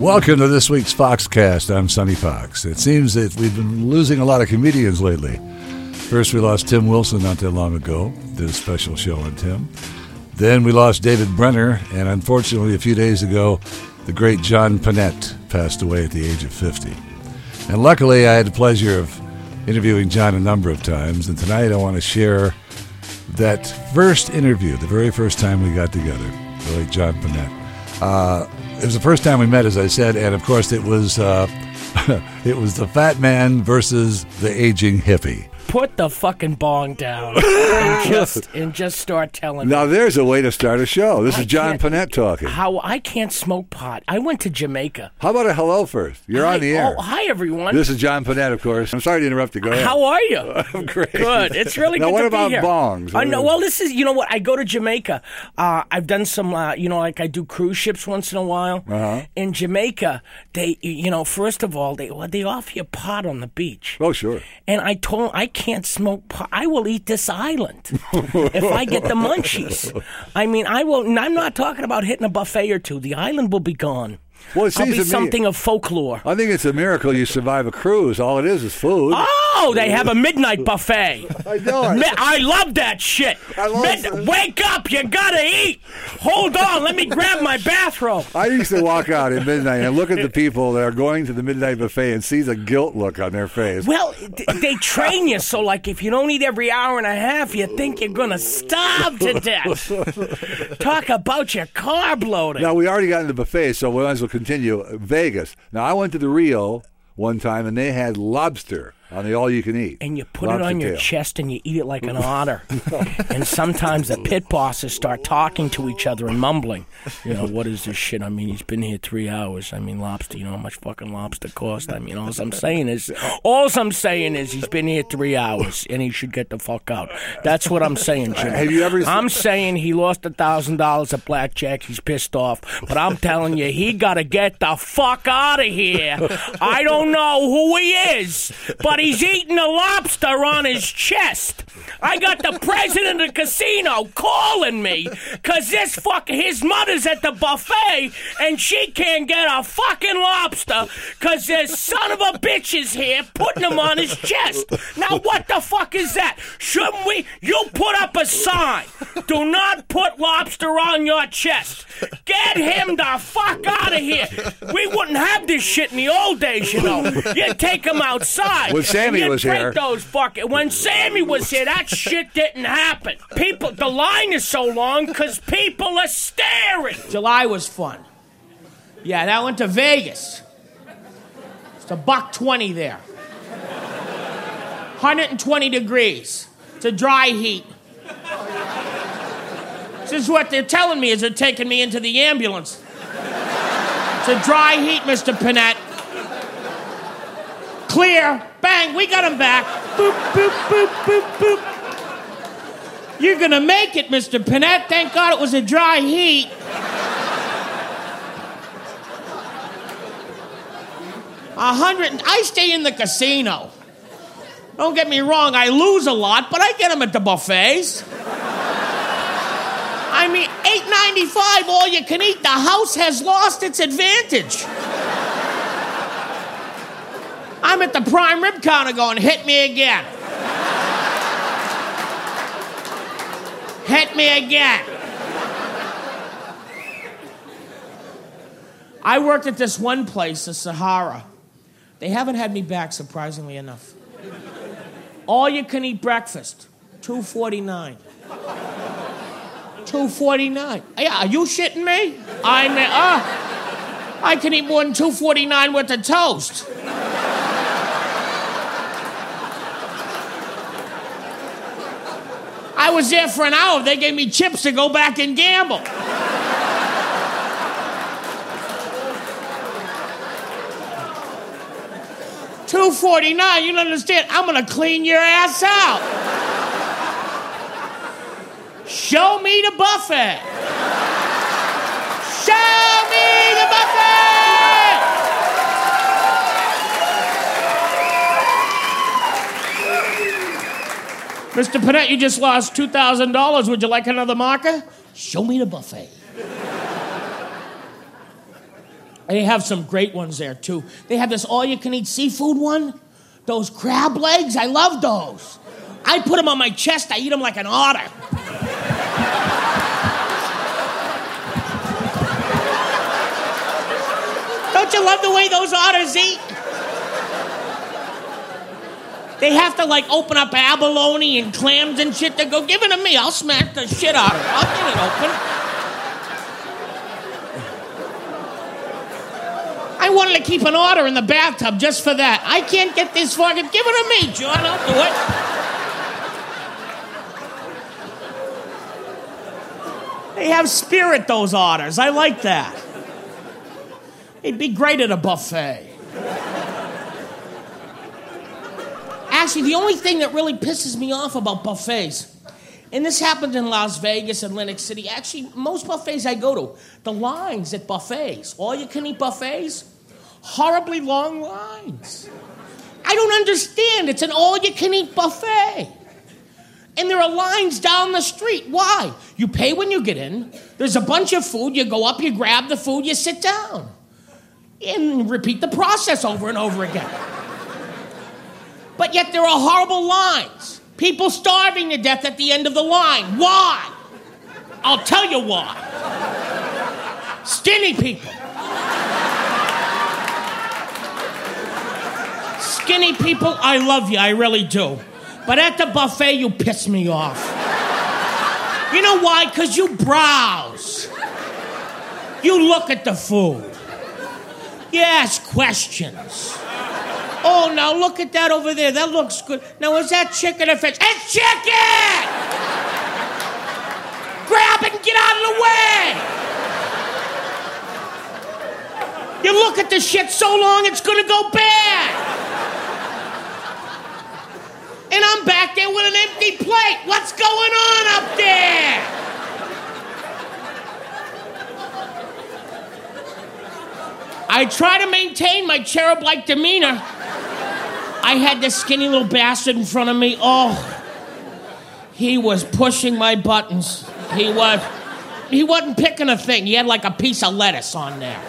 Welcome to this week's Foxcast. I'm Sonny Fox. It seems that we've been losing a lot of comedians lately. First, we lost Tim Wilson not that long ago, did a special show on Tim. Then we lost David Brenner, and unfortunately, a few days ago, the great John Pinette passed away at the age of 50. And luckily, I had the pleasure of interviewing John a number of times, and tonight I want to share that first interview, the very first time we got together, the late John Pinette. Uh, it was the first time we met, as I said, and of course, it was uh, it was the fat man versus the aging hippie. Put the fucking bong down and just and just start telling me Now, there's a way to start a show. This I is John Pinette talking. how I can't smoke pot. I went to Jamaica. How about a hello first? You're Hi- on the air. Oh, hi everyone. This is John Pinette, of course. I'm sorry to interrupt you. Go ahead. How are you? I'm great. Good. It's really Now, good what to about be here. bongs? I know. Well, this is you know what I go to Jamaica. Uh, I've done some uh, you know like I do cruise ships once in a while. Uh-huh. In Jamaica, they you know first of all they well, they offer you pot on the beach. Oh, sure. And I told I can't smoke pot. I will eat this island if I get the munchies. I mean, I will. I'm not talking about hitting a buffet or two. The island will be gone. Well, it I'll seems be to me- something of folklore. I think it's a miracle you survive a cruise. All it is is food. Oh, they have a midnight buffet. I know. Mi- I love that shit. I love Mid- wake up, you gotta eat. Hold on, let me grab my bathrobe. I used to walk out at midnight and look at the people that are going to the midnight buffet and see the guilt look on their face. Well, they train you so, like, if you don't eat every hour and a half, you think you're gonna starve to death. Talk about your carb loading. Now we already got into the buffet, so we might as well continue. Vegas. Now I went to the Rio one time, and they had lobster on the all-you-can-eat. and you put it on your tail. chest and you eat it like an otter. and sometimes the pit bosses start talking to each other and mumbling. You know, what is this shit? I mean, he's been here three hours. I mean, lobster, you know how much fucking lobster cost? I mean, all I'm saying is, all I'm saying is he's been here three hours and he should get the fuck out. That's what I'm saying, Jim. Have you ever I'm saying he lost a thousand dollars at blackjack. He's pissed off, but I'm telling you, he got to get the fuck out of here. I don't know who he is, but he's eating a lobster on his chest. I got the president of the casino calling me because this fuck his mother's at the buffet and she can't get a fucking lobster because this son of a bitch is here putting him on his chest. Now what the fuck is that? Shouldn't we? You put up a sign. Do not put lobster on your chest. Get him the fuck out of here. We wouldn't have this shit in the old days, you know. You take him outside. When Sammy and you was drink here. Those fucking when Sammy was here, that shit didn't happen. People, the line is so long because people are staring. July was fun. Yeah, that went to Vegas. It's a buck 20 there. 120 degrees. It's a dry heat. This is what they're telling me as they're taking me into the ambulance. It's a dry heat, Mr. Pinette. Clear. Bang, we got him back. Boop, boop, boop, boop, boop. You're gonna make it, Mr. Pinette. Thank God it was a dry heat. A hundred. I stay in the casino. Don't get me wrong, I lose a lot, but I get them at the buffets. I mean, eight ninety five, all you can eat. The house has lost its advantage. I'm at the prime rib counter going, hit me again. Hit me again. I worked at this one place, the Sahara. They haven't had me back, surprisingly enough. All you can eat breakfast, two forty nine. Two forty nine. Yeah, are you shitting me? I uh, I can eat more than two forty nine with a toast. I was there for an hour. They gave me chips to go back and gamble. Two forty nine. You don't understand? I'm gonna clean your ass out. Show me the buffet. Show me the buffet. Mr. Pinette, you just lost $2,000. Would you like another marker? Show me the buffet. They have some great ones there too. They have this all-you-can-eat seafood one. Those crab legs, I love those. I put them on my chest. I eat them like an otter. Don't you love the way those otters eat? They have to like open up abalone and clams and shit. They go, give it to me. I'll smash the shit out of it. I'll get it open. I wanted to keep an otter in the bathtub just for that. I can't get this fucking. Give it to me, John. I'll do it. They have spirit, those otters. I like that. They'd be great at a buffet. Actually, the only thing that really pisses me off about buffets, and this happened in Las Vegas, and Atlantic City, actually, most buffets I go to, the lines at buffets, all you can eat buffets, horribly long lines. I don't understand. It's an all you can eat buffet. And there are lines down the street. Why? You pay when you get in, there's a bunch of food, you go up, you grab the food, you sit down. And repeat the process over and over again. But yet there are horrible lines. People starving to death at the end of the line. Why? I'll tell you why. Skinny people. Skinny people, I love you, I really do. But at the buffet, you piss me off. You know why? Because you browse. You look at the food. You ask questions. Oh, now look at that over there. That looks good. Now, is that chicken or fish? It's chicken! Grab it and get out of the way! You look at the shit so long, it's gonna go bad! And I'm back there with an empty plate. What's going on up there? I try to maintain my cherub like demeanor. I had this skinny little bastard in front of me. Oh, he was pushing my buttons. He was. He wasn't picking a thing. He had like a piece of lettuce on there.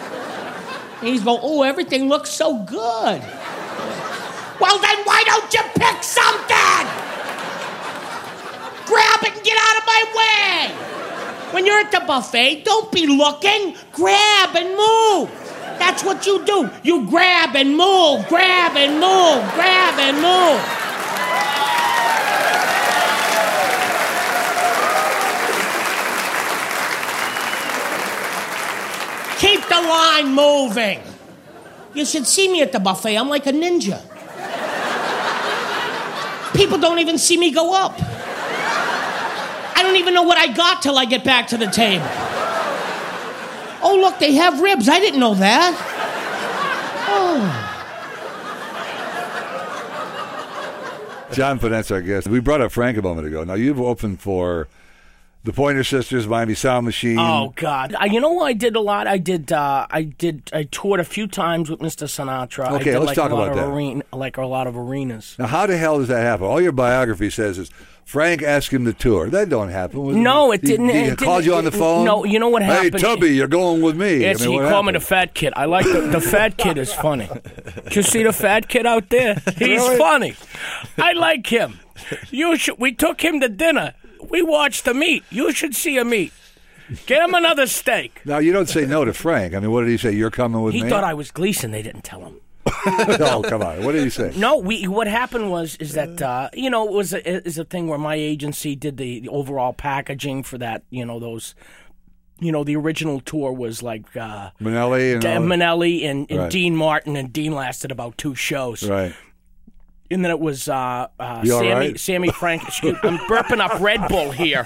he's going, oh, everything looks so good. Well, then why don't you pick something? Grab it and get out of my way. When you're at the buffet, don't be looking. Grab and move. That's what you do. You grab and move, grab and move, grab and move. Keep the line moving. You should see me at the buffet. I'm like a ninja. People don't even see me go up. I don't even know what I got till I get back to the table. Oh, look, they have ribs. I didn't know that. John Pinette's our guest. We brought up Frank a moment ago. Now, you've opened for the Pointer Sisters, Miami Sound Machine. Oh God! I, you know what I did a lot. I did. Uh, I did. I toured a few times with Mr. Sinatra. Okay, I did let's like talk a lot about of that. Arena, like a lot of arenas. Now, how the hell does that happen? All your biography says is Frank asked him to tour. That don't happen. Was No, it He- didn't- He, it called didn't- you on the it- phone. no, you know what happened? Hey. Tubby, you're going with me. Yes, I mean, he called me the fat kid. I like the, the fat kid is funny. You see the fat kid out there? He's funny. I like him. You should. We took him to dinner. We watched the meat. You should see him eat. Get him another steak. Now you don't say no to Frank. I mean, what did he say? You're coming with He me. He thought I was Gleason. They didn't tell him. no, come on. What did he say? No, we. What happened was is that uh, you know it was a, is a thing where my agency did the, the overall packaging for that. You know those. You know the original tour was like uh, Minnelli and Minnelli and, and Right. Dean Martin, and Dean lasted about two shows. right. And then it was uh, uh, Sammy right? Sammy Frank. Excuse, I'm burping up Red Bull here.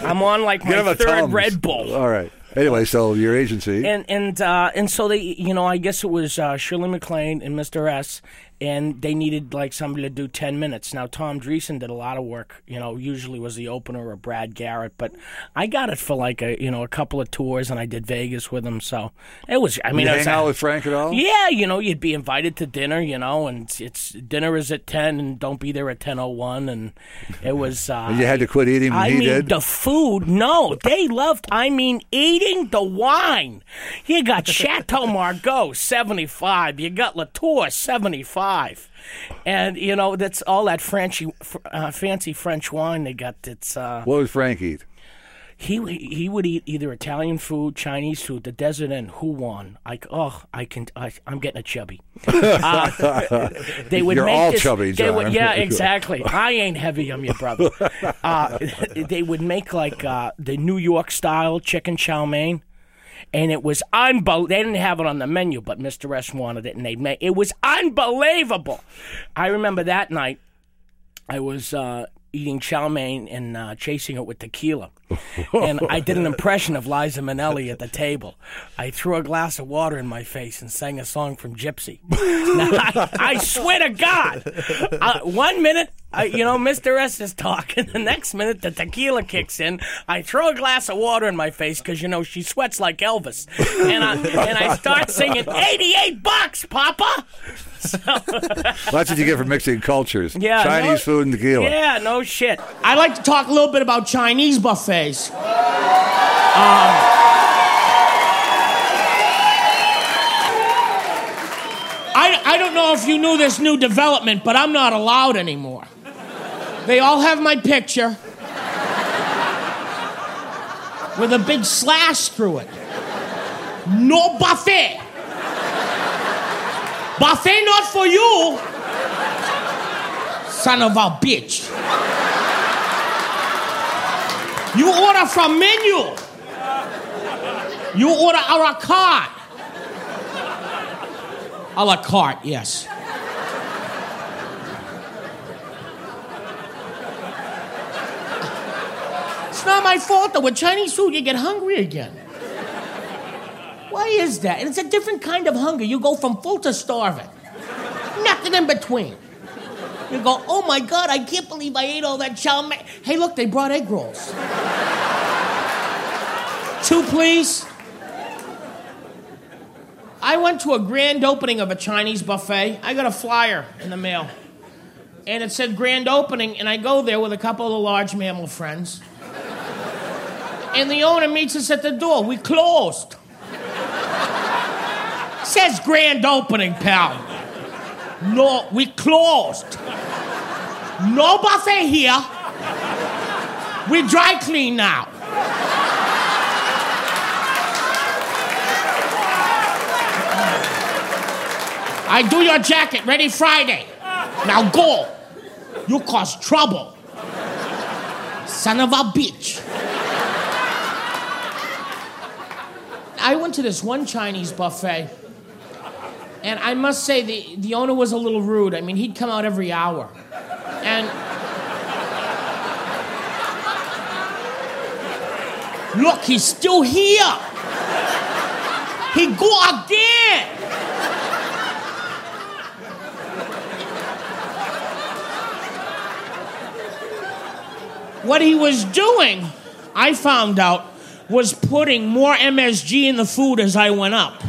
I'm on like my third Tums. Red Bull. All right. Anyway, so your agency. And and uh, and so they, you know, I guess it was uh, Shirley MacLaine and Mr. S. and they needed like somebody to do 10 minutes. Now, Tom Dreesen did a lot of work, you know, usually was the opener or Brad Garrett, but I got it for like a, you know, a couple of tours and I did Vegas with him. So it was, I mean, you was hang out with Frank at all? yeah, you know, you'd be invited to dinner, you know, and it's, it's dinner is at 10 and don't be there at 10:01 and it was uh you had to quit eating when I mean, did? the food. No, they loved. I mean, eating the wine. You got Chateau Margaux, seventy-five. You got Latour, seventy-five. And you know that's all that Frenchy, uh, fancy French wine they got. That's uh, what would Frank eat? he he would eat either Italian food, Chinese food, the desert and Who won? I oh I can I, I'm getting a chubby. Uh, they would You're make all this, chubby, they would- yeah, exactly. I ain't heavy. I'm your brother. Uh, they would make like uh, the New York style chicken chow mein. And it was unbelievable. They didn't have it on the menu, but Mr. S wanted it, and they made it was unbelievable. I remember that night. I was uh, eating chow mein and uh, chasing it with tequila. and I did an impression of Liza Minnelli at the table. I threw a glass of water in my face and sang a song from Gypsy. now, I, I swear to God, uh, one minute, I, you know, Mr. S is talking. The next minute, the tequila kicks in. I throw a glass of water in my face because, you know, she sweats like Elvis. And I, and I start singing, 88 bucks, Papa! That's what you get for mixing cultures. Yeah, Chinese no- food and tequila. Yeah, no shit. I'd like to talk a little bit about Chinese buffets. Um, I, I don't know if you knew this new development, but I'm not allowed anymore. They all have my picture with a big slash through it. No buffet. Buffet not for you. Son of a bitch. You order from menu. You order a la carte. A la carte, yes. It's not my fault though. With Chinese food, you get hungry again. Why is that? And it's a different kind of hunger. You go from full to starving. Nothing in between. You go, oh my God, I can't believe I ate all that chow mein. Hey, look, they brought egg rolls. Two, please. I went to a grand opening of a Chinese buffet. I got a flyer in the mail. And it said grand opening, and I go there with a couple of the large mammal friends. And the owner meets us at the door. We closed. Says grand opening, pal. No, we closed. No buffet here. We dry clean now. I do your jacket ready Friday. Now go. You cause trouble. Son of a bitch. I went to this one Chinese buffet, and I must say the, the owner was a little rude. I mean, he'd come out every hour. And look, he's still here. He go again. What he was doing, I found out, was putting more MSG in the food as I went up.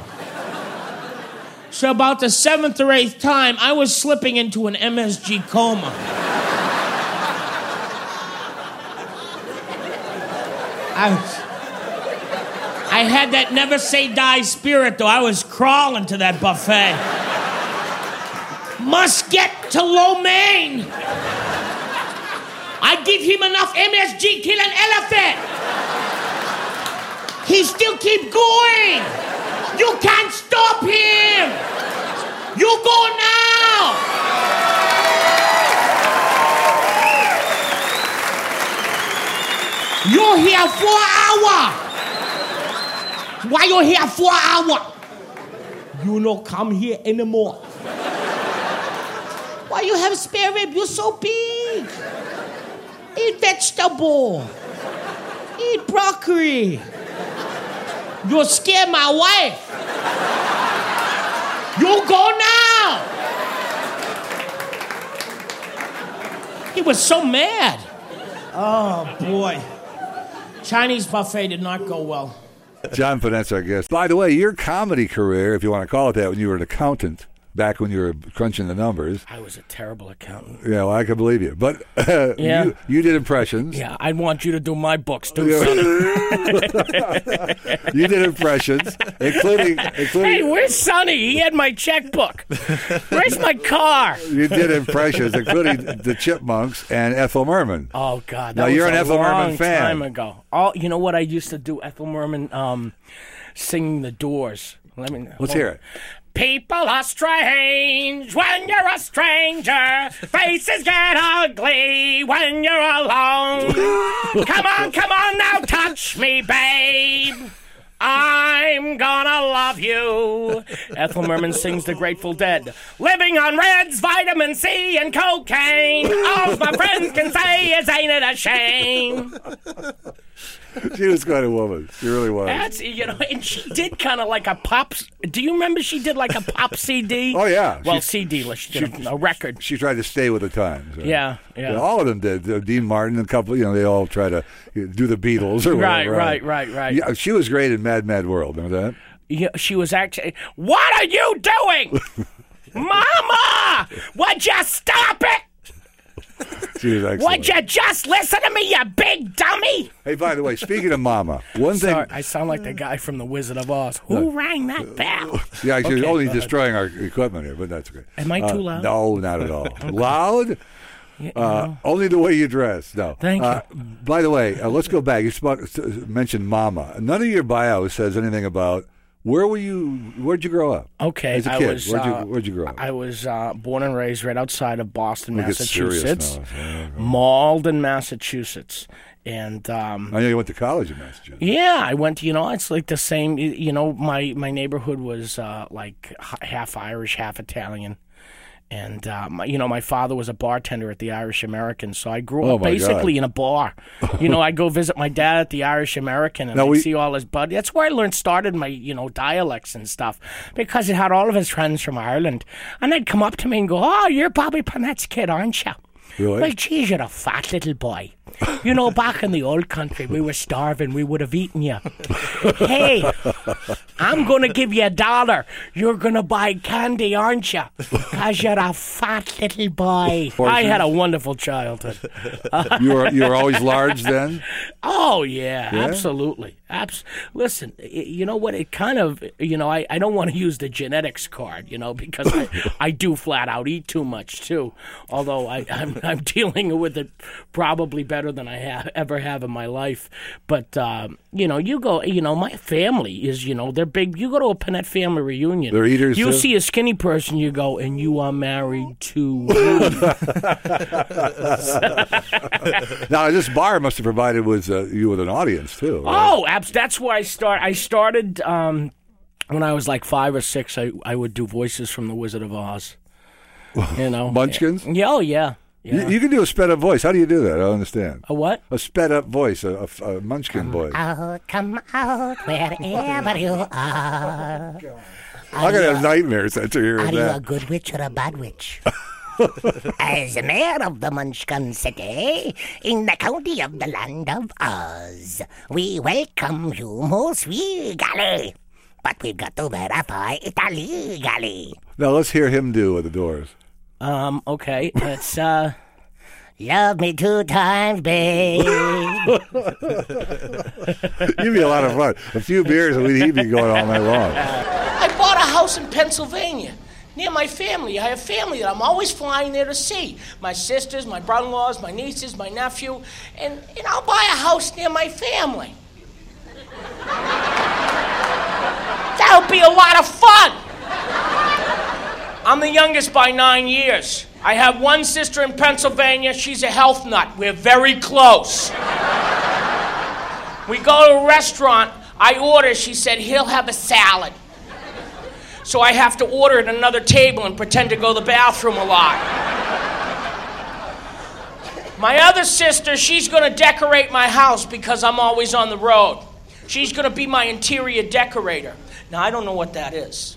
So about the seventh or eighth time, I was slipping into an MSG coma. I, I had that never say die spirit, though. I was crawling to that buffet. Must get to lo. I give him enough MSG, to kill an elephant. He still keep going. You can't stop him. You go now. You're here for hour. Why you here for hour? You no come here anymore. Why you have spare rib? You're so big. Eat vegetable. Eat broccoli. You'll scare my wife. You go now. He was so mad. Oh, boy. Chinese buffet did not go well. John Pinette, our guest. By the way, your comedy career, if you want to call it that, when you were an accountant, back when you were crunching the numbers. I was a terrible accountant. Yeah, well, I can believe you. But uh, Yeah. you, you did impressions. Yeah, I want you to do my books too. Sonny. You did impressions, including Hey, where's Sonny? He had my checkbook. Where's my car? you did impressions, including the Chipmunks and Ethel Merman. Oh God! Now, you're a an Ethel Merman long fan. Time ago. Oh, you know what I used to do? Ethel Merman um, singing the Doors. Let me. Know. Let's hear it. People are strange when you're a stranger. Faces get ugly when you're alone. come on, come on now, touch me, babe. I'm gonna love you. Ethel Merman sings The Grateful Dead. Living on Reds, vitamin C, and cocaine. All my friends can say is, ain't it a shame? She was quite a woman. She really was. That's you know, and she did kind of like a pop. Do you remember she did like a pop CD? Oh, yeah. Well, She- CD. like She did a, record. She tried to stay with the times. Yeah, yeah. all of them did. Uh, Dean Martin, and a couple, you know, they all try to do the Beatles or Right, whatever. right, right, right. Yeah, she was great in Mad Mad World. Remember that? Yeah, she was actually. What are you doing, Mama? Would you stop it? She was excellent. Would you just listen to me, you big dummy? Hey, by the way, speaking of Mama, one thing. Sorry, I sound like the guy from The Wizard of Oz. Who rang that bell? Yeah, she's Okay, only ahead. destroying our equipment here, but that's okay. Am I Uh, too loud? No, not at all. Loud? Uh, only the way you dress. No. Thank you. uh, By the way, uh, let's go back. You spoke, mentioned Mama. None of your bio says anything about where were you? Where'd you grow up? Okay, As a I kid, was. where'd you- uh, where'd you grow up? I was uh, born and raised right outside of Boston, Massachusetts. Malden, Massachusetts, and um, I know you went to college in Massachusetts. Yeah, I went. You know, it's like the same. You know, my my neighborhood was uh, like half Irish, half Italian, and uh, my, you know, my father was a bartender at the Irish American, so I grew Oh, up basically God. in a bar. you know, I'd go visit my dad at the Irish American, and I we- see all his buddies. That's where I learned started my you know dialects and stuff because it had all of his friends from Ireland, and they'd come up to me and go, "Oh, you're Bobby Pinette's kid, aren't you?" Really? Well, geez, you're a fat little boy. You know, back in the old country, we were starving. We would have eaten you. hey, I'm going to give you a dollar. You're going to buy candy, aren't you? Because you're a fat little boy. I had a wonderful childhood. you were you were always large then. Oh, yeah, absolutely. Abs- Listen, you know what? It kind of, you know, I, I don't want to use the genetics card, you know, because I, I do flat out eat too much, too. Although I, I'm, I'm dealing with it probably better than I have ever have in my life. But, um, you know, you go, you know, my family is, you know, they're big. You go to a Pinette family reunion. They're eaters, You too? see a skinny person, you go, and you are married to. Now this bar must have provided with uh, you with an audience too. right? Oh, abs- that's where I start. I started um, when I was like five or six. I, I would do voices from The Wizard of Oz. You know, Munchkins? Yeah, oh yeah, yeah. you can do a sped up voice. How do you do that? I don't understand. a what? A sped up voice, a, a, a munchkin voice. out, come out, wherever you oh, are. I'm gonna have nightmares after hearing Are you a good witch or a bad witch? As mayor of the Munchkin City, in the county of the land of Oz, we welcome you most regally. But we've got to verify it legally. Now let's hear him do with the Doors. Um, okay, it's uh, Love me two times, babe. You'd be a lot of fun. A few beers and he'd be going all night long. I bought a house in Pennsylvania near my family. I have family that I'm always flying there to see. My sisters, my brother in laws, my nieces, my nephew. And, and I'll buy a house near my family. That'll be a lot of fun. I'm the youngest by nine years. I have one sister in Pennsylvania. She's a health nut. We're very close. We go to a restaurant. I order. She said, he'll have a salad. So I have to order at another table and pretend to go to the bathroom a lot. My other sister, she's going to decorate my house because I'm always on the road. She's going to be my interior decorator. Now, I don't know what that is.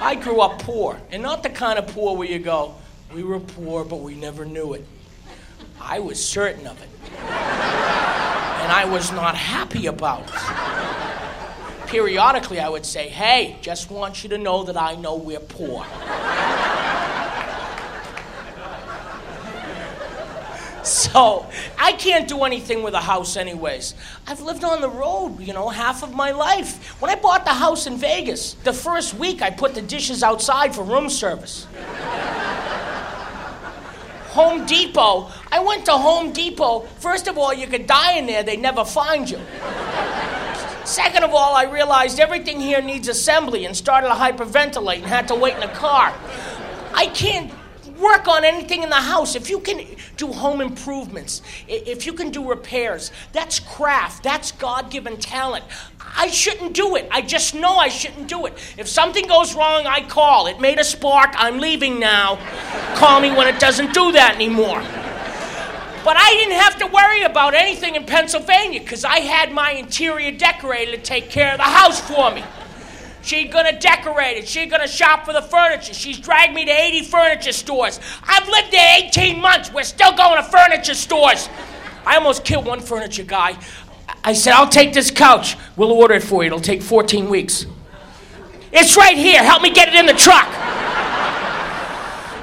I grew up poor, and not the kind of poor where you go, we were poor, but we never knew it. I was certain of it. And I was not happy about it. Periodically, I would say, Hey, just want you to know that I know we're poor. So I can't do anything with a house, anyways. I've lived on the road, you know, half of my life. When I bought the house in Vegas, the first week I put the dishes outside for room service. Home Depot. I went to Home Depot. First of all, you could die in there, they never find you. Second of all, I realized everything here needs assembly and started to hyperventilate and had to wait in a car. I can't work on anything in the house. If you can do home improvements, if you can do repairs, that's craft, that's God given talent. I shouldn't do it. I just know I shouldn't do it. If something goes wrong, I call. It made a spark. I'm leaving now. Call me when it doesn't do that anymore. But I didn't have to worry about anything in Pennsylvania because I had my interior decorator to take care of the house for me. She's gonna decorate it. She's gonna shop for the furniture. She's dragged me to 80 furniture stores. I've lived there 18 months. We're still going to furniture stores. I almost killed one furniture guy. I said, I'll take this couch. We'll order it for you. It'll take 14 weeks. It's right here. Help me get it in the truck.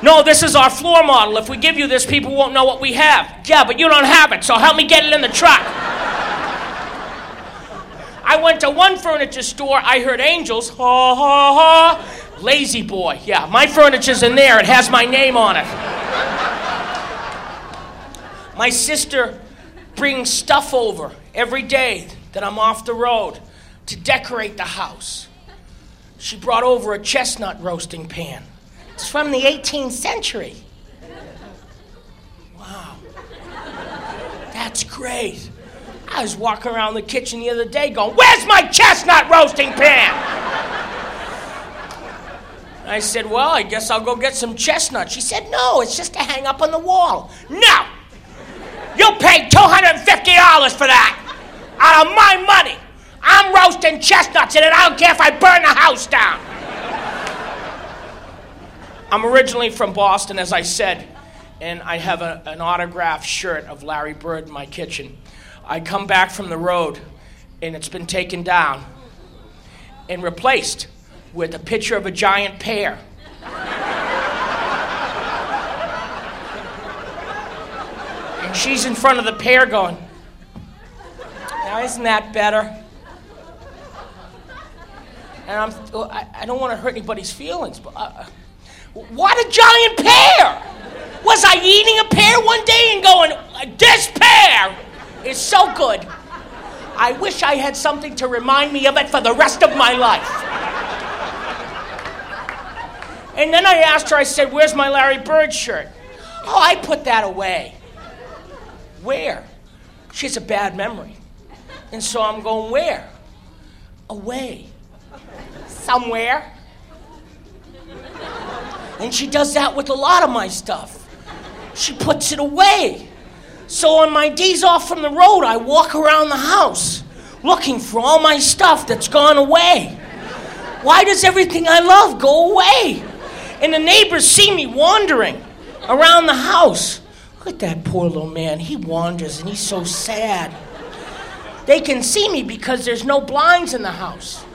No, this is our floor model. If we give you this, people won't know what we have. Yeah, but you don't have it, so help me get it in the truck. I went to one furniture store. I heard angels. Ha ha ha. La-Z-Boy. Yeah, my furniture's in there. It has my name on it. My sister brings stuff over every day that I'm off the road to decorate the house. She brought over a chestnut roasting pan. It's from the 18th century. Wow. That's great. I was walking around the kitchen the other day going, Where's my chestnut roasting pan? I said, Well, I guess I'll go get some chestnuts. She said, No, it's just to hang up on the wall. No! You paid $250 for that out of my money. I'm roasting chestnuts in it. I don't care if I burn the house down. I'm originally from Boston, as I said, and I have a, an autographed shirt of Larry Bird in my kitchen. I come back from the road, and it's been taken down and replaced with a picture of a giant pear. and she's in front of the pear going, Now, isn't that better? And I'm, I, don't want to hurt anybody's feelings, but uh, what a giant pear! Was I eating a pear one day and going, this pear is so good? I wish I had something to remind me of it for the rest of my life. And then I asked her, I said, Where's my Larry Bird shirt? Oh, I put that away. Where? She has a bad memory. And so I'm going, Where? Away. Somewhere. And she does that with a lot of my stuff. She puts it away. So on my days off from the road, I walk around the house looking for all my stuff that's gone away. Why does everything I love go away? And the neighbors see me wandering around the house. Look at that poor little man. He wanders and he's so sad. They can see me because there's no blinds in the house.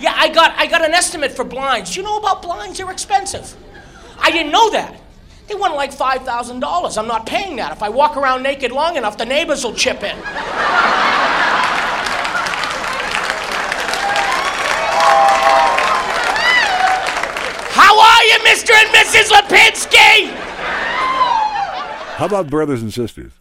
Yeah, I got I got an estimate for blinds. You know about blinds? They're expensive. I didn't know that. They want like five thousand dollars. I'm not paying that. If I walk around naked long enough, the neighbors will chip in. How are you, Mr. and Mrs. Lipinski? How about brothers and sisters?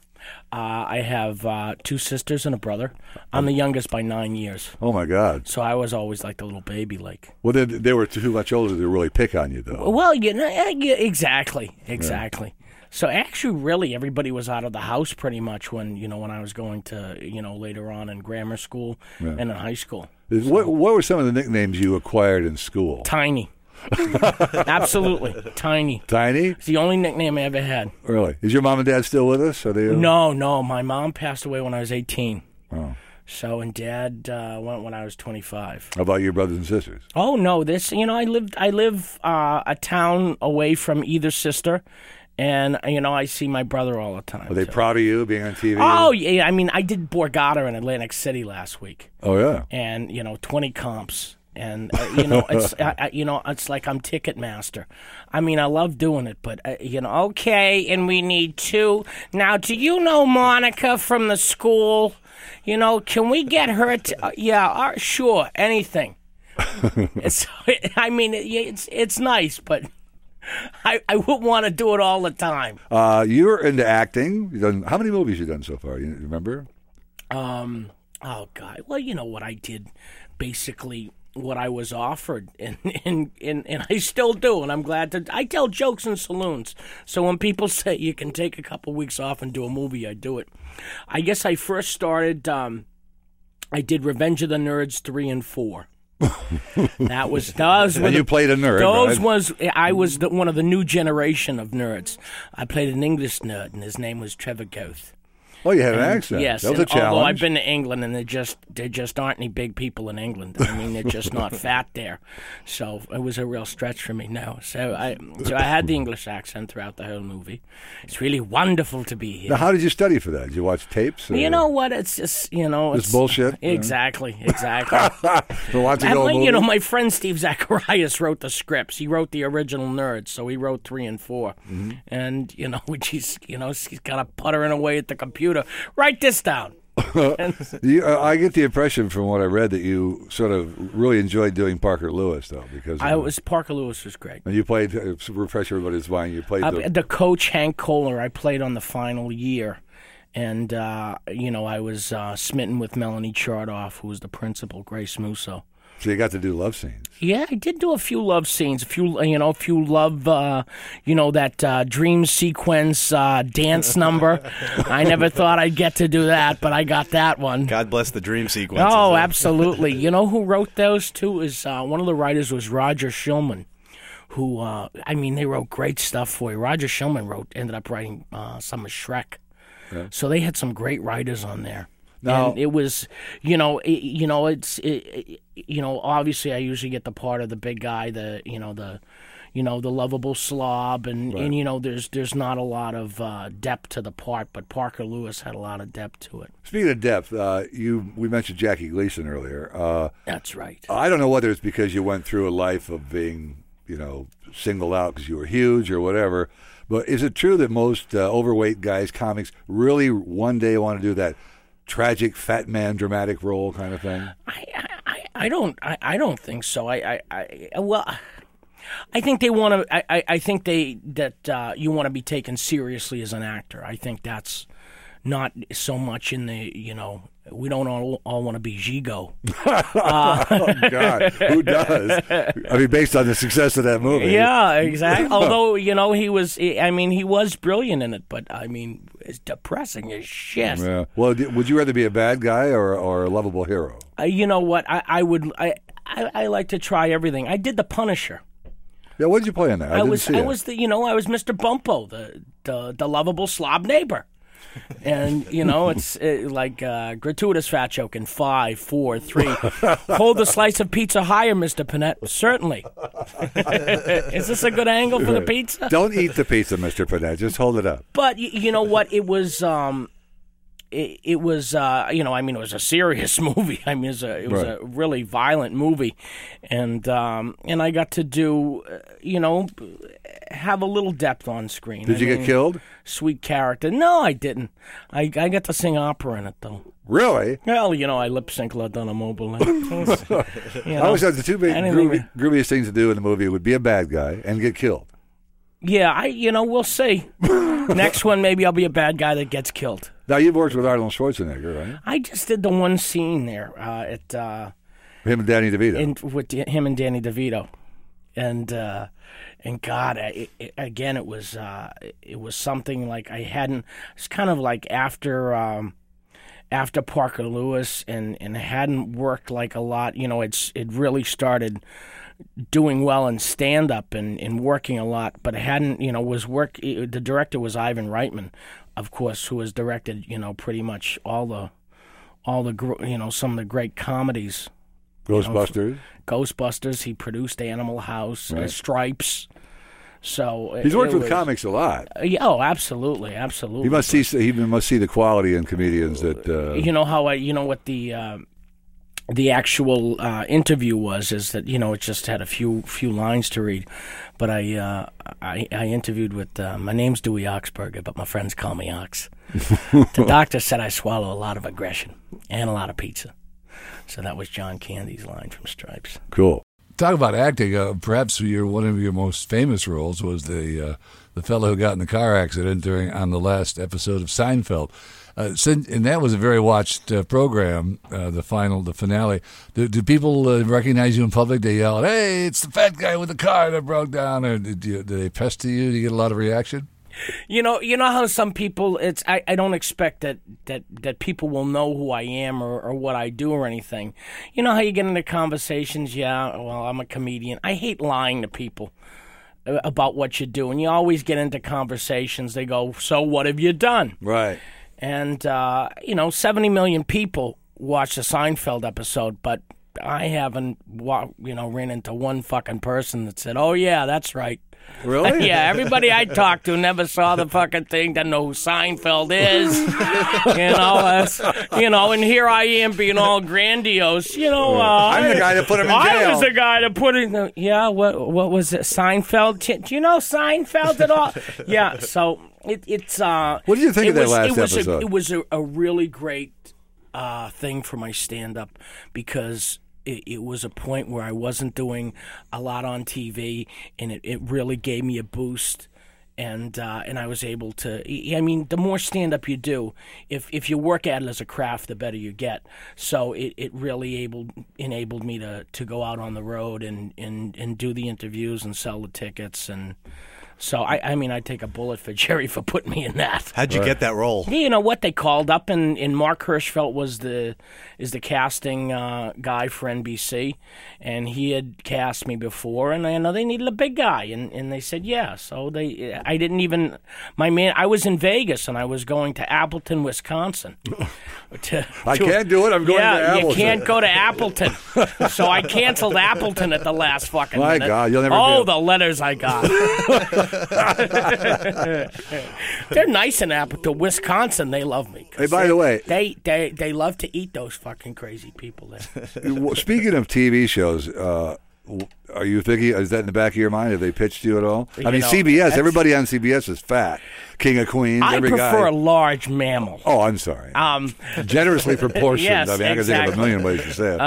Uh, I have uh, two sisters and a brother. I'm the youngest by nine years. Oh my God! So I was always like the little baby, like. Well, they, they were too much older to really pick on you, though. Well, you know, eh, yeah, exactly, exactly. So actually, really, everybody was out of the house pretty much when you know when I was going to you know later on in grammar school and in high school. What What were some of the nicknames you acquired in school? Tiny, absolutely tiny. Tiny, It's the only nickname I ever had. really? Is your mom and dad still with us? Are they? No, no, my mom passed away when I was 18. Oh. So and dad uh, went when I was 25. How about your brothers and sisters? Oh no, this you know I lived I live uh, a town away from either sister, and you know I see my brother all the time. Are they too. proud of you being on TV? Oh yeah, I mean I did Borgata in Atlantic City last week, Oh yeah. and you know twenty comps, and uh, you know it's I, I, you know it's like I'm Ticketmaster. I mean I love doing it, but uh, you know okay, and we need two. Now, do you know Monica from the school? You know, can we get her? To, uh, yeah, uh, sure, anything. it's I mean it, it's it's nice, but. I, I wouldn't want to do it all the time. Uh, you're into acting. You've done how many movies you done so far? You remember? Um. Oh God. Well, you know what I did. Basically, what I was offered, and and and, and I still do, and I'm glad to. I tell jokes in saloons, so when people say you can take a couple weeks off and do a movie, I do it. I guess I first started. Um, I did Revenge of the Nerds three and four. that was those were And you the- played a nerd, Those right? was I was the, one of the new generation of nerds. I played an English nerd, and his name was Trevor Goth. Oh, you had an accent. Yes, that was a and although I've been to England and there just there just aren't any big people in England. I mean, they're just not fat there, so it was a real stretch for me. No, so I so I had the English accent throughout the whole movie. It's really wonderful to be here. Now, how did you study for that? Did you watch tapes? you know what? It's just you know it's bullshit. Exactly, exactly. so of And, like, you know, my friend Steve Zacharias wrote the scripts. He wrote the original Nerds, so he wrote three and 4 Mm-hmm. And you know, which he's you know he's kind of puttering away at the computer. Write this down. You, uh, I get the impression from what I read that you sort of really enjoyed doing Parker Lewis, though, because I was Parker Lewis was great. and you played. Uh, refresh everybody's mind. You played Uh, the, the coach Hank Kohler, I played on the final year, and uh, you know I was uh, smitten with Melanie Chartoff, who was the principal, Grace Musso. So you got to do love scenes. Yeah, I did do a few love scenes, a few you know, a few love, uh, you know, that uh, dream sequence uh, dance number. I never thought I'd get to do that, but I got that one. God bless the dream sequence. Oh, absolutely. You know who wrote those two? Is uh, one of the writers was Roger Schulman, who uh, I mean they wrote great stuff for you. Roger Schulman wrote ended up writing uh, some of Shrek, so they had some great writers on there. Now- and it was, you know, it, you know, it's, it, you know, obviously I usually get the part of the big guy, the, you know, the, you know, the lovable slob, and, and you know, there's there's not a lot of uh, depth to the part, but Parker Lewis had a lot of depth to it. Speaking of depth, uh, you we mentioned Jackie Gleason earlier. Uh, That's right. I don't know whether it's because you went through a life of being, you know, singled out because you were huge or whatever. But is it true that most uh, overweight guys, comics, really one day want to do that tragic fat man dramatic role kind of thing? I, I, I don't I, I don't think so. I, I, I well I think they want to I, I, think they that uh, you want to be taken seriously as an actor. I think that's not so much in the you know we don't all, all want to be Gigot. Oh God, who does? I mean, based on the success of that movie. Yeah, exactly. Although you know he was I mean he was brilliant in it, but I mean it's depressing as shit. Yeah. Well, d- would you rather be a bad guy or or a lovable hero? Uh, you know what? I, I would I, I I like to try everything. I did the Punisher. Yeah. What did you play in that? I, I, was I it. was the you know I was Mr. Bumpo, the the, the lovable slob neighbor, and you know it's uh, like uh, gratuitous fat joke in five, four, three. Hold the slice of pizza higher, Mr. Pinette. Certainly. Is this a good angle for the pizza? Don't eat the pizza, Mister Pinette. Just hold it up. But y- you know what? It was. Um, it, it was, uh, you know, I mean, it was a serious movie. I mean, it was a, it was Right. a really violent movie, and um, and I got to do, uh, you know, have a little depth on screen. Did I you get killed? Sweet character. No, I didn't. I I got to sing opera in it though. Really? Well, you know, I lip sync La Donna Mobile. you I know. always thought the two big groovy, grooviest things to do in the movie would be a bad guy and get killed. Yeah, I you know we'll see. Next one, maybe I'll be a bad guy that gets killed. Now you've worked with Arnold Schwarzenegger, right? I just did the one scene there uh, at. Uh, Him and Danny DeVito. in, with him and Danny DeVito, and uh, and God, I, it, again, it was uh, it was something like I hadn't. It's kind of like after um, after Parker Lewis, and and hadn't worked like a lot. You know, it's it really started doing well in stand up and, and working a lot, but hadn't. You know, was work. The director was Ivan Reitman, of course, who has directed you know pretty much all the all the you know some of the great comedies. Ghostbusters. Ghostbusters. He produced Animal House, uh, Right. Stripes. So He's worked with was- comics a lot. Uh, yeah, oh, absolutely, absolutely. He must see. He must see the quality in comedians that. Uh, you know how I, you know what the uh, the actual uh, interview was is that you know it just had a few few lines to read, but I uh, I, I interviewed with uh, my name's Dewey Oxberger, but my friends call me Ox. the doctor said I swallow a lot of aggression and a lot of pizza, so that was John Candy's line from Stripes. cool. Talk about acting. Uh, perhaps your one of your most famous roles was the uh, the fellow who got in the car accident during on the last episode of Seinfeld. Uh, sin- and that was a very watched uh, program. Uh, the final, the finale. Do, do people uh, recognize you in public? They yell, "Hey, it's the fat guy with the car that broke down!" Or do, you, do they pester you? Do you get a lot of reaction? You know, you know how some people it's I, I don't expect that, that that people will know who I am or, or what I do or anything. You know how you get into conversations, yeah, well, I'm a comedian. I hate lying to people uh, about what you do. And you always get into conversations. They go, "So what have you done?" Right. And uh, you know, 70 million people watch the Seinfeld episode, but I haven't you know, ran into one fucking person that said, "Oh yeah, that's right." Really? yeah, everybody I talked to never saw the fucking thing, doesn't know who Seinfeld is. you know, you know, and here I am being all grandiose. You know, uh, I'm the guy that put him in I was the guy that put. In, yeah, what what was it? Seinfeld. Do do you know Seinfeld at all? yeah. So it, it's. Uh, What did you think of that was, last it was episode? A, it was a, a really great uh, thing for my stand up because it, it was a point where I wasn't doing a lot on TV and it, it really gave me a boost. And uh, and I was able to. I mean, the more stand up you do, if if you work at it as a craft, the better you get. So it, it really able enabled me to, to go out on the road and, and, and do the interviews and sell the tickets and so I, I mean I'd take a bullet for Jerry for putting me in that. How'd you get that role? Yeah, You know what they called up, and, and Marc Hirschfeld was the is the casting uh, guy for NBC, and he had cast me before, and I know they needed a big guy, and, and they said yeah. So they I didn't even my man I was in Vegas and I was going to Appleton, Wisconsin. to, I to- can't do it. I'm going yeah, to Appleton. you can't go to Appleton. so I canceled Appleton at the last fucking My minute. God, you'll never Oh, the letters I got. They're nice in Appleton, Wisconsin. They love me. Hey, by they- the way- they they they love to eat those fucking crazy people there. Speaking of TV shows, uh, are you thinking? Is that in the back of your mind? Have they pitched you at all? I You mean, know, CBS. Everybody on CBS is fat. King of Queens. I every prefer guy. a large mammal. Oh, I'm sorry. Um, Generously proportioned. Yes, I mean, I can think of a. Uh, million ways to say it.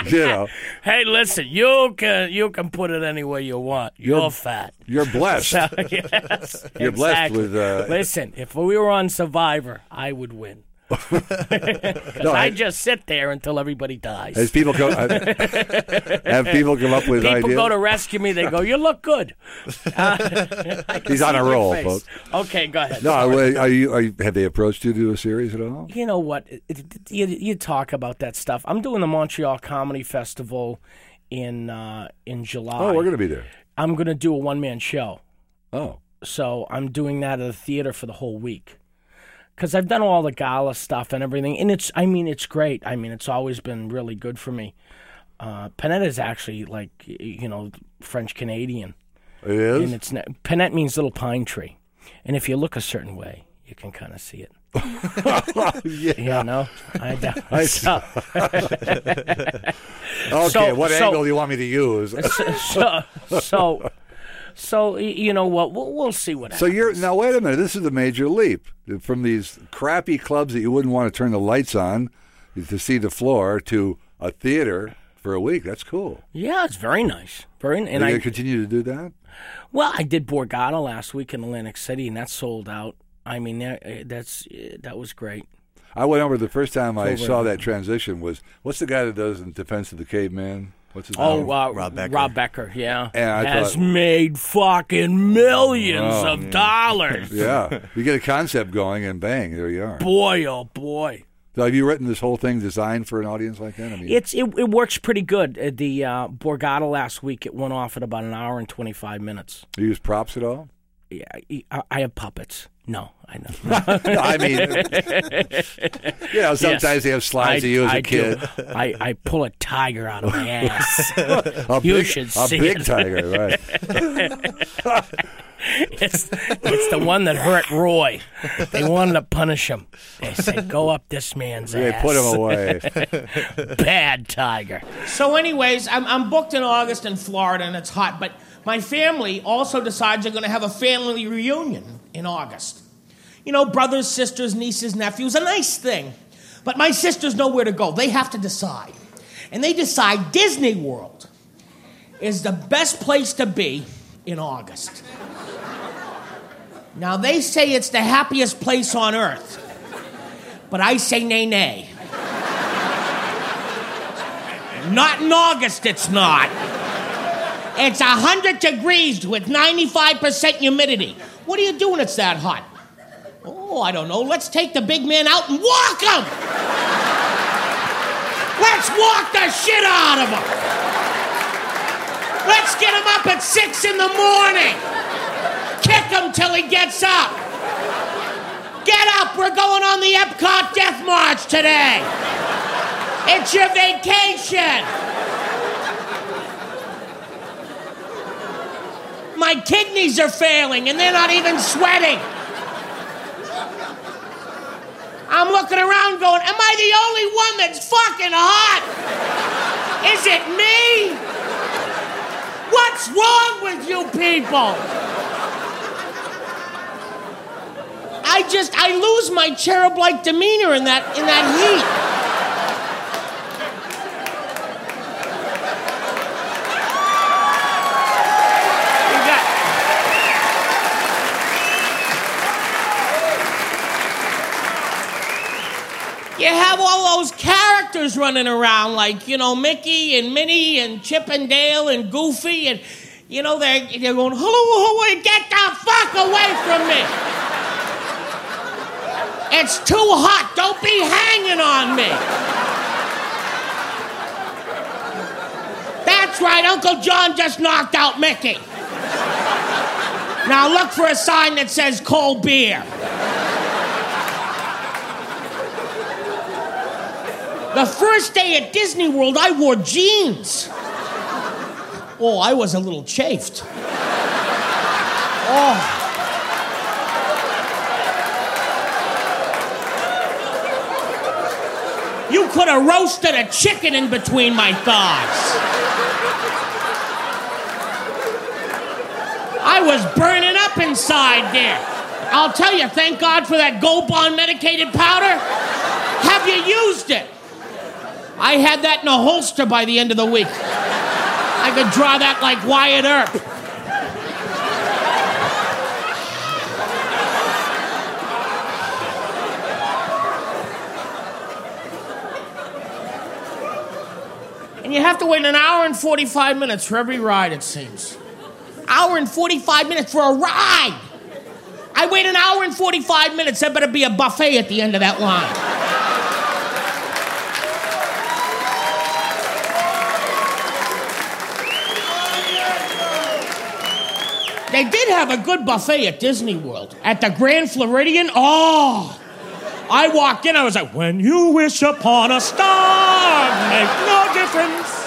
you know, hey, listen, you can you can put it any way you want. You're, You're- fat. you're blessed. yes, You're blessed with, uh, Listen, if we were on Survivor, I would win. No, I I- just sit there until everybody dies. As people come, uh, have people come up with People ideas. go to rescue me. They go, "You look good." Uh, He's on a roll, face. folks. Okay, go ahead. no, are you, are you? Have they approached you to do a series at all? you know what? It- it- You, you talk about that stuff. I'm doing the Montreal Comedy Festival in uh, in July. Oh, we're going to be there. I'm going to do a one man show. Oh, So I'm doing that at the theater for the whole week. Because I've done all the gala stuff and everything, and it's I mean it's great. I mean it's always been really good for me. Uh, Pinette is actually like you know French Canadian, it and it's ne- Pinette means little pine tree, and if you look a certain way, you can kind of see it. yeah. You know, I, I- so, Okay. So- what so- angle do you want me to use? so so so you know what? We'll, we'll see what happens. So you're now. Wait a minute. This is a major leap from these crappy clubs that you wouldn't want to turn the lights on to see the floor to a theater for a week. That's cool. yeah, it's very nice, very. Are And you I continue to do that? Well, I did Borgata last week in Atlantic City, and that sold out. I mean, that, uh, that's uh, that was great. I went over the first time I saw that transition was what's the guy that does in Defense of the Caveman? What's his Oh, name? uh, Rob Becker. Rob Becker, yeah, And I has thought- made fucking millions of dollars. yeah, you get a concept going and bang, there you are. Boy, oh boy, So have you written this whole thing designed for an audience like that? I mean, it's it, it works pretty good. Uh, The uh, Borgata last week it went off at about an hour and twenty five minutes. you use props at all? Yeah, I, I have puppets. No, I know. No, I mean, you know, sometimes Yes. they have slides I, of you as I a kid. Do. I, I pull a tiger out of my ass. A You big, should see a big it. tiger, right? it's, it's the one that hurt Roy. They wanted to punish him. They said, "Go up this man's They ass." put him away. Bad tiger. So, anyways, I'm, I'm booked in August in Florida and it's hot, but my family also decides they're going to have a family reunion in August. You know, brothers, sisters, nieces, nephews, a nice thing. But my sisters know where to go. They have to decide. And they decide Disney World is the best place to be in August. Now, they say it's the happiest place on earth, but I say nay, nay. Not in August, it's not. It's 100 degrees with 95% humidity. What are you doing? It's that hot. Oh, I don't know. Let's take the big man out and walk him. Let's walk the shit out of him. Let's get him up at 6 in the morning. Kick him till he gets up. Get up. We're going on the Epcot Death March today. It's your vacation. My kidneys are failing and they're not even sweating. I'm looking around going, Am I the only one that's fucking hot? Is it me? What's wrong with you people? I just I lose my cherub-like demeanor in that in that heat. Have all those characters running around, like, you know, Mickey and Minnie and Chip and Dale and Goofy, and, you know, they're, they're going, hello, hello, get the fuck away from me. It's too hot. Don't be hanging on me. That's right, Uncle John just knocked out Mickey. Now look for a sign that says cold beer. The first day at Disney World, I wore jeans. Oh, I was a little chafed. Oh. You could have roasted a chicken in between my thighs. I was burning up inside there. I'll tell you, thank God for that Gold Bond medicated powder. Have you used it? I had that in a holster by the end of the week. I could draw that like Wyatt Earp. And you have to wait an hour and 45 minutes for every ride, it seems. Hour and 45 minutes for a ride. I wait an hour and 45 minutes. There better be a buffet at the end of that line. They did have a good buffet at Disney World. At the Grand Floridian, oh. I walked in, I was like, when you wish upon a star, make no difference.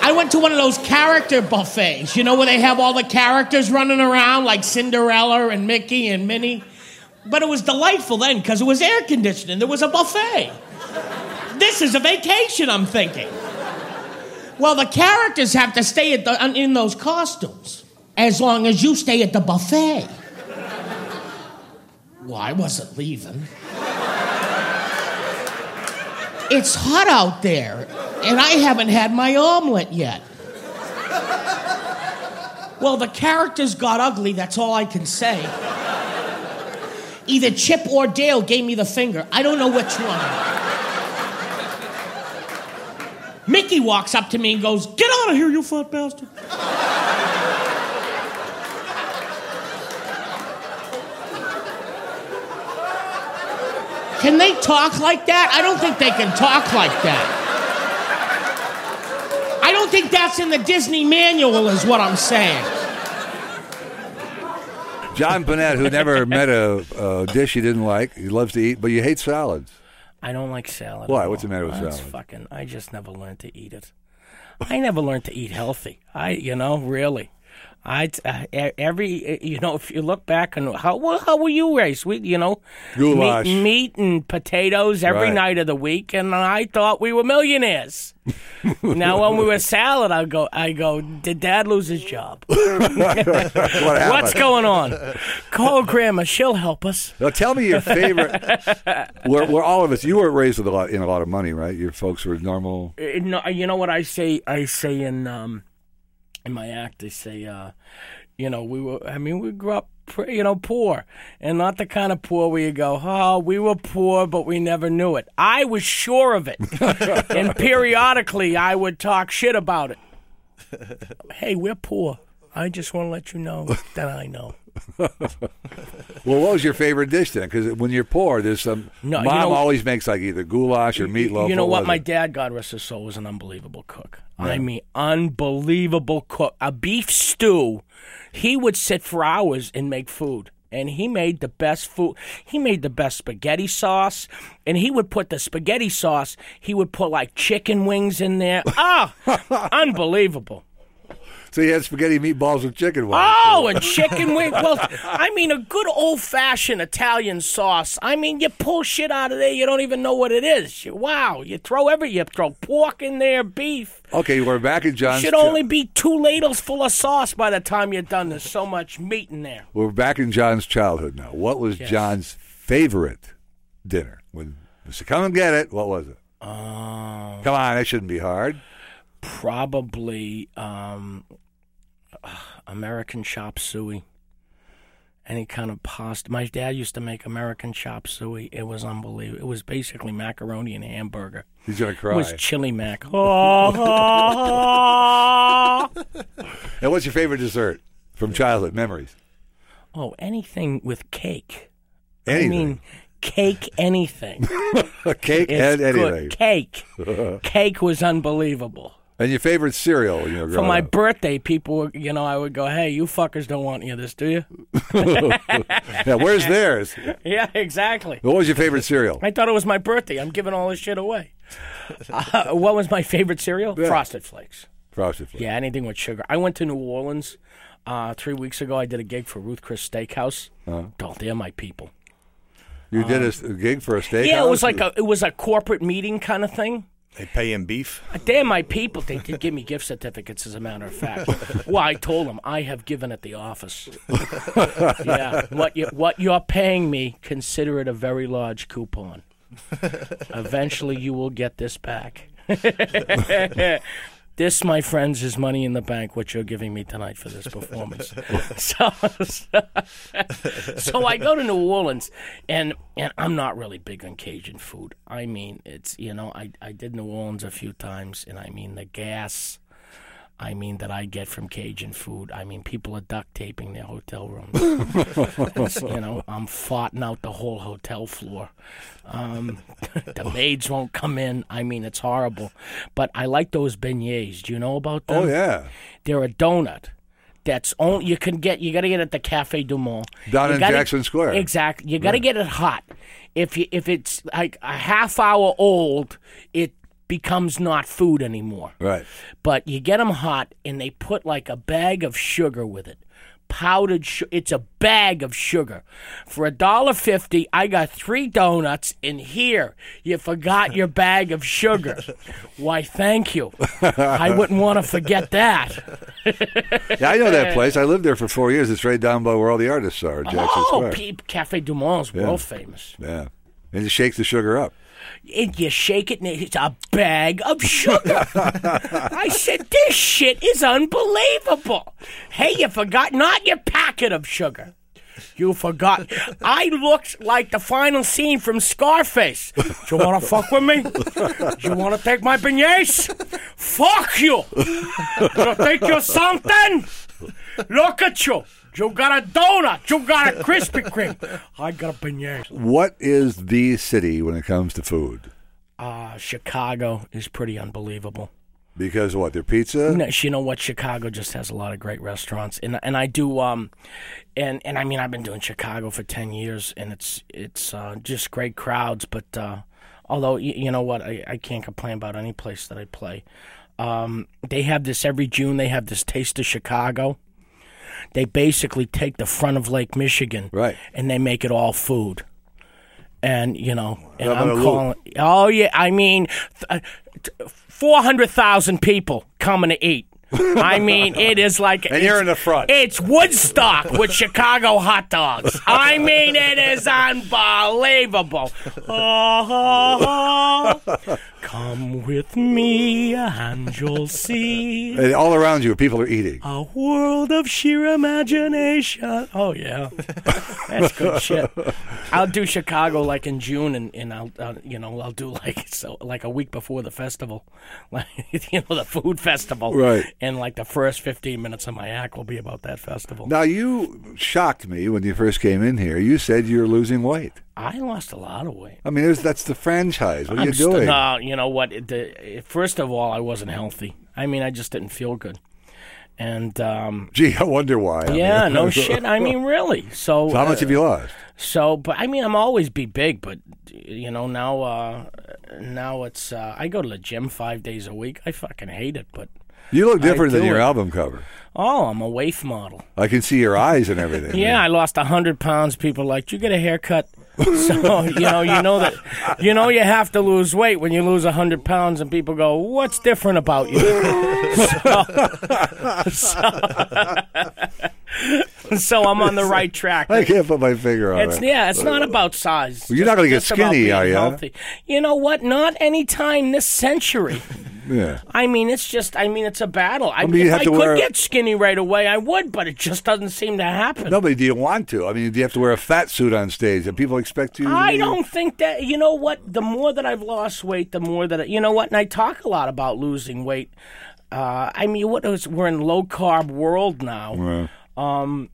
I went to one of those character buffets, you know, where they have all the characters running around like Cinderella and Mickey and Minnie. But it was delightful then because it was air conditioning, there was a buffet. This is a vacation, I'm thinking. Well, the characters have to stay the, in those costumes as long as you stay at the buffet. Well, I wasn't leaving. It's hot out there, and I haven't had my omelet yet. Well, the characters got ugly, that's all I can say. Either Chip or Dale gave me the finger. I don't know which one. Mickey walks up to me and goes, Get out of here, you fat bastard. Can they talk like that? I don't think they can talk like that. I don't think that's in the Disney manual, is what I'm saying. John Pinette, who never met a, a dish he didn't like, he loves to eat, but you hate salads. I don't like salad. Why? at What's the matter with uh, That's salad? Fucking. I just never learned to eat it. I never learned to eat healthy. I, you know, really. I uh, every you know if you look back and how well, how were you raised? We you know Goulash. meat, meat and potatoes every Right. night of the week, and I thought we were millionaires. now when we were salad, I go I go. Did Dad lose his job? What? What's going on? Call Grandma. She'll help us. Now tell me your favorite. we're, we're all of us. You weren't raised with a lot in a lot of money, right? Your folks were normal. Uh, no, you know what I say? I say in um, in my act, I say, uh, you know, we were. I mean, we grew up, you know, poor, and not the kind of poor where you go, oh, we were poor, but we never knew it. I was sure of it, and periodically I would talk shit about it. Hey, we're poor. I just want to let you know that I know. Well, what was your favorite dish then? Because when you're poor, there's some. No, you mom know- always makes like either goulash or meatloaf. You know what? was My it? dad, God rest his soul, was an unbelievable cook. I mean, unbelievable cook. A beef stew, he would sit for hours and make food. And he made the best food. He made the best spaghetti sauce. And he would put the spaghetti sauce, he would put like chicken wings in there. Ah, unbelievable. So you had spaghetti meatballs with chicken wings. Oh, and chicken wing. Well, I mean, a good old fashioned Italian sauce. I mean, you pull shit out of there, you don't even know what it is. You, wow, you throw every, you throw pork in there, beef. Okay, we're back in John's. It should only be two ladles full of sauce by the time you're done. There's so much meat in there. We're back in John's childhood now. What was Yes. John's favorite dinner? When so come and get it. What was it? Um, Come on, that shouldn't be hard. Probably um, American chop suey. Any kind of pasta. My dad used to make American chop suey. It was unbelievable. It was basically macaroni and hamburger. He's gonna cry. It cry. was chili mac. oh, and what's your favorite dessert from childhood memories? Oh, anything with cake. Anything. I mean, cake anything. A cake It's and good. Cake. Cake was unbelievable. And your favorite cereal? You know, For my up? birthday, people, you know, I would go, "Hey, you fuckers don't want any of this, do you?" yeah, where's theirs? yeah, exactly. What was your favorite cereal? I thought it was my birthday. I'm giving all this shit away. Uh, what was my favorite cereal? Frosted Flakes. Frosted Flakes. Yeah, anything with sugar. I went to New Orleans uh, three weeks ago. I did a gig for Ruth's Chris Steakhouse. Don't they're my people. You did a gig for a steakhouse. Yeah, it was like a it was a corporate meeting kind of thing. They pay in beef. They're my people. They did give me gift certificates, as a matter of fact. well, I told them I have given at the office. yeah, what you what you're paying me, consider it a very large coupon. Eventually, you will get this back. This, my friends, is money in the bank. What you're giving me tonight for this performance. so, so I go to New Orleans, and and I'm not really big on Cajun food. I mean, it's you know, I I did New Orleans a few times, and I mean the gas. I mean that I get from Cajun food. I mean people are duct taping their hotel rooms. You know, I'm farting out the whole hotel floor. Um, the maids won't come in. I mean, it's horrible. But I like those beignets. Do you know about them? Oh yeah, They're a donut. That's only you can get. You got to get it at the Cafe Du Monde Down You in gotta- Jackson Square. Exactly. You got to get it hot. If you if it's like a half hour old, it becomes not food anymore. right. But you get them hot, and they put like a bag of sugar with it. Powdered sugar. It's a bag of sugar. For a dollar fifty, I got three donuts. And here, you forgot your bag of sugar. Why? Thank you. I wouldn't want to forget that. Yeah, I know that place. I lived there for four years. It's right down by where all the artists are, Jackson oh, Square. Pe- Cafe Du Monde's world famous. Yeah, and you shakes the sugar up. And you shake it, and it's a bag of sugar. I said, this shit is unbelievable. Hey, you forgot not your packet of sugar. You forgot. I looked like the final scene from Scarface. Do you want to fuck with me? Do you want to take my beignets? Fuck you. You think you're something? Look at you. You got a donut. You got a Krispy Kreme. I got a beignet. What is the city when it comes to food? Uh, Chicago is pretty unbelievable. Because what? Their pizza? No, you know what? Chicago just has a lot of great restaurants, and and I do um, and and I mean I've been doing Chicago for ten years, and it's it's uh, just great crowds. But uh, although you, you know what, I, I can't complain about any place that I play. Um, they have this every June. They have this Taste of Chicago. They basically take the front of Lake Michigan, Right. and they make it all food. And you know, and How about a I'm calling. Oh yeah, I mean, th- uh, four hundred thousand people coming to eat. I mean, it is like And you're in the front. It's Woodstock with Chicago hot dogs. I mean, it is unbelievable. Oh, come with me, and you'll see And all around you, people are eating. a world of sheer imagination. Oh yeah, that's good shit. I'll do Chicago like in June, and, and I'll uh, you know I'll do like so like a week before the festival, like you know the food festival, Right. And like the first fifteen minutes of my act will be about that festival. Now, you shocked me when you first came in here. You said you're losing weight. I lost a lot of weight. I mean, there's, that's the franchise. What are I'm you st- doing? no, you know what? The, first of all, I wasn't healthy. I mean, I just didn't feel good, and um, Gee, I wonder why. I yeah, mean- no shit. I mean, really. So, So how much uh, have you lost? So, but I mean, I'm always be big, but you know now, uh, now it's uh, I go to the gym five days a week. I fucking hate it, but You look different than your it. album cover. oh, I'm a waif model. I can see your eyes and everything. Yeah, I lost hundred pounds. People are like, "Did you get a haircut?" so you know, you know that, you know, you have to lose weight when you lose hundred pounds, and people go, "What's different about you?" so, so I'm on the right track. I can't put my finger on It's it. yeah, it's not about size. Well, you're not gonna get skinny, are ya? healthy. You know what? Not anytime this century. Yeah. I mean, it's just. I mean, it's a battle. I, mean, if I could wear- get skinny right away, I would, but it just doesn't seem to happen. Nobody, do you want to? I mean, do you have to wear a fat suit on stage and people expect you? I don't think that. You know what? The more that I've lost weight, the more that I, you know what. And I talk a lot about losing weight. Uh, I mean, what is we're in low carb world now. Um,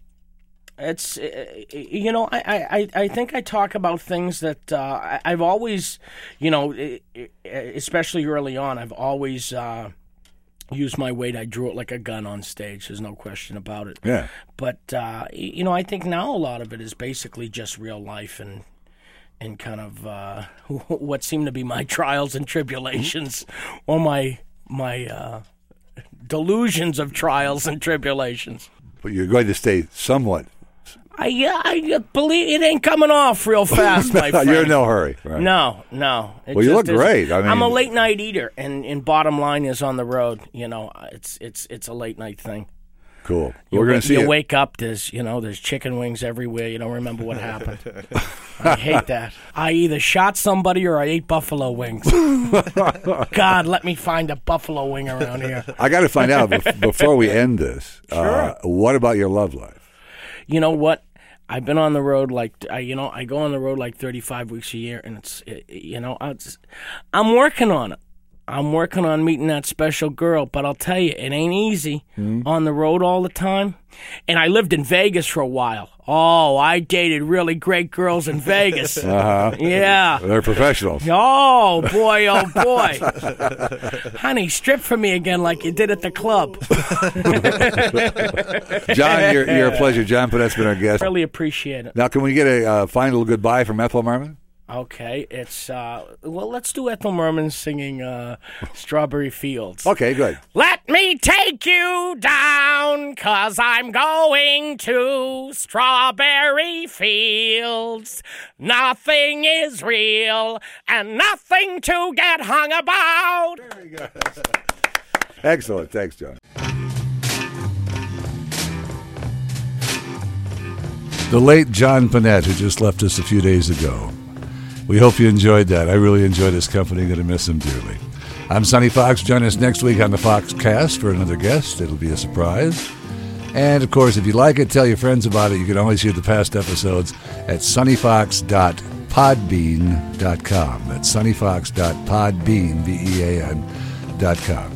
it's uh, you know I, I, I think I talk about things that uh, I've always you know especially early on I've always uh, used my weight I drew it like a gun on stage there's no question about it Yeah. but uh, you know I think now a lot of it is basically just real life and and kind of uh, what seem to be my trials and tribulations or my my uh, delusions of trials and tribulations. But you're going to stay somewhat. I yeah, I believe it ain't coming off real fast, my friend. you're in no hurry. Right? No, no. It Well, you look great. I I'm a late night eater, and, and bottom line is on the road. You know, it's it's it's a late night thing. Cool. You We're going to see You it. wake up, there's you know, there's chicken wings everywhere. You don't remember what happened. I hate that. I either shot somebody or I ate buffalo wings. God, let me find a buffalo wing around here. I got to find out before we end this. Uh, what about your love life? You know what? I've been on the road like I, you know, I go on the road like 35 weeks a year, and it's, it, you know, it's, I'm working on it. I'm working on meeting that special girl, but I'll tell you, it ain't easy on the road all the time. And I lived in Vegas for a while. Oh, I dated really great girls in Vegas. Uh-huh. Yeah. They're professionals. Oh boy, oh boy, honey, strip for me again like you did at the club. John, you're, you're a pleasure. John Pinette's been our guest. Really appreciate it. Now, can we get a uh, final goodbye from Ethel Merman? Okay, it's uh well let's do Ethel Merman singing uh Strawberry Fields. Okay, good. Let me take you down cuz I'm going to Strawberry Fields. Nothing is real and nothing to get hung about. Excellent. Thanks, John. The late John Pinette, who just left us a few days ago. We hope you enjoyed that. I really enjoyed his company. Going to miss him dearly. I'm Sonny Fox. Join us next week on the Fox Cast for another guest. It'll be a surprise. And of course, if you like it, tell your friends about it. You can always hear the past episodes at sonnyfox.podbean.com. That's sunnyfox.podbean, B-E-A-N, dot com.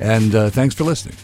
And uh, thanks for listening.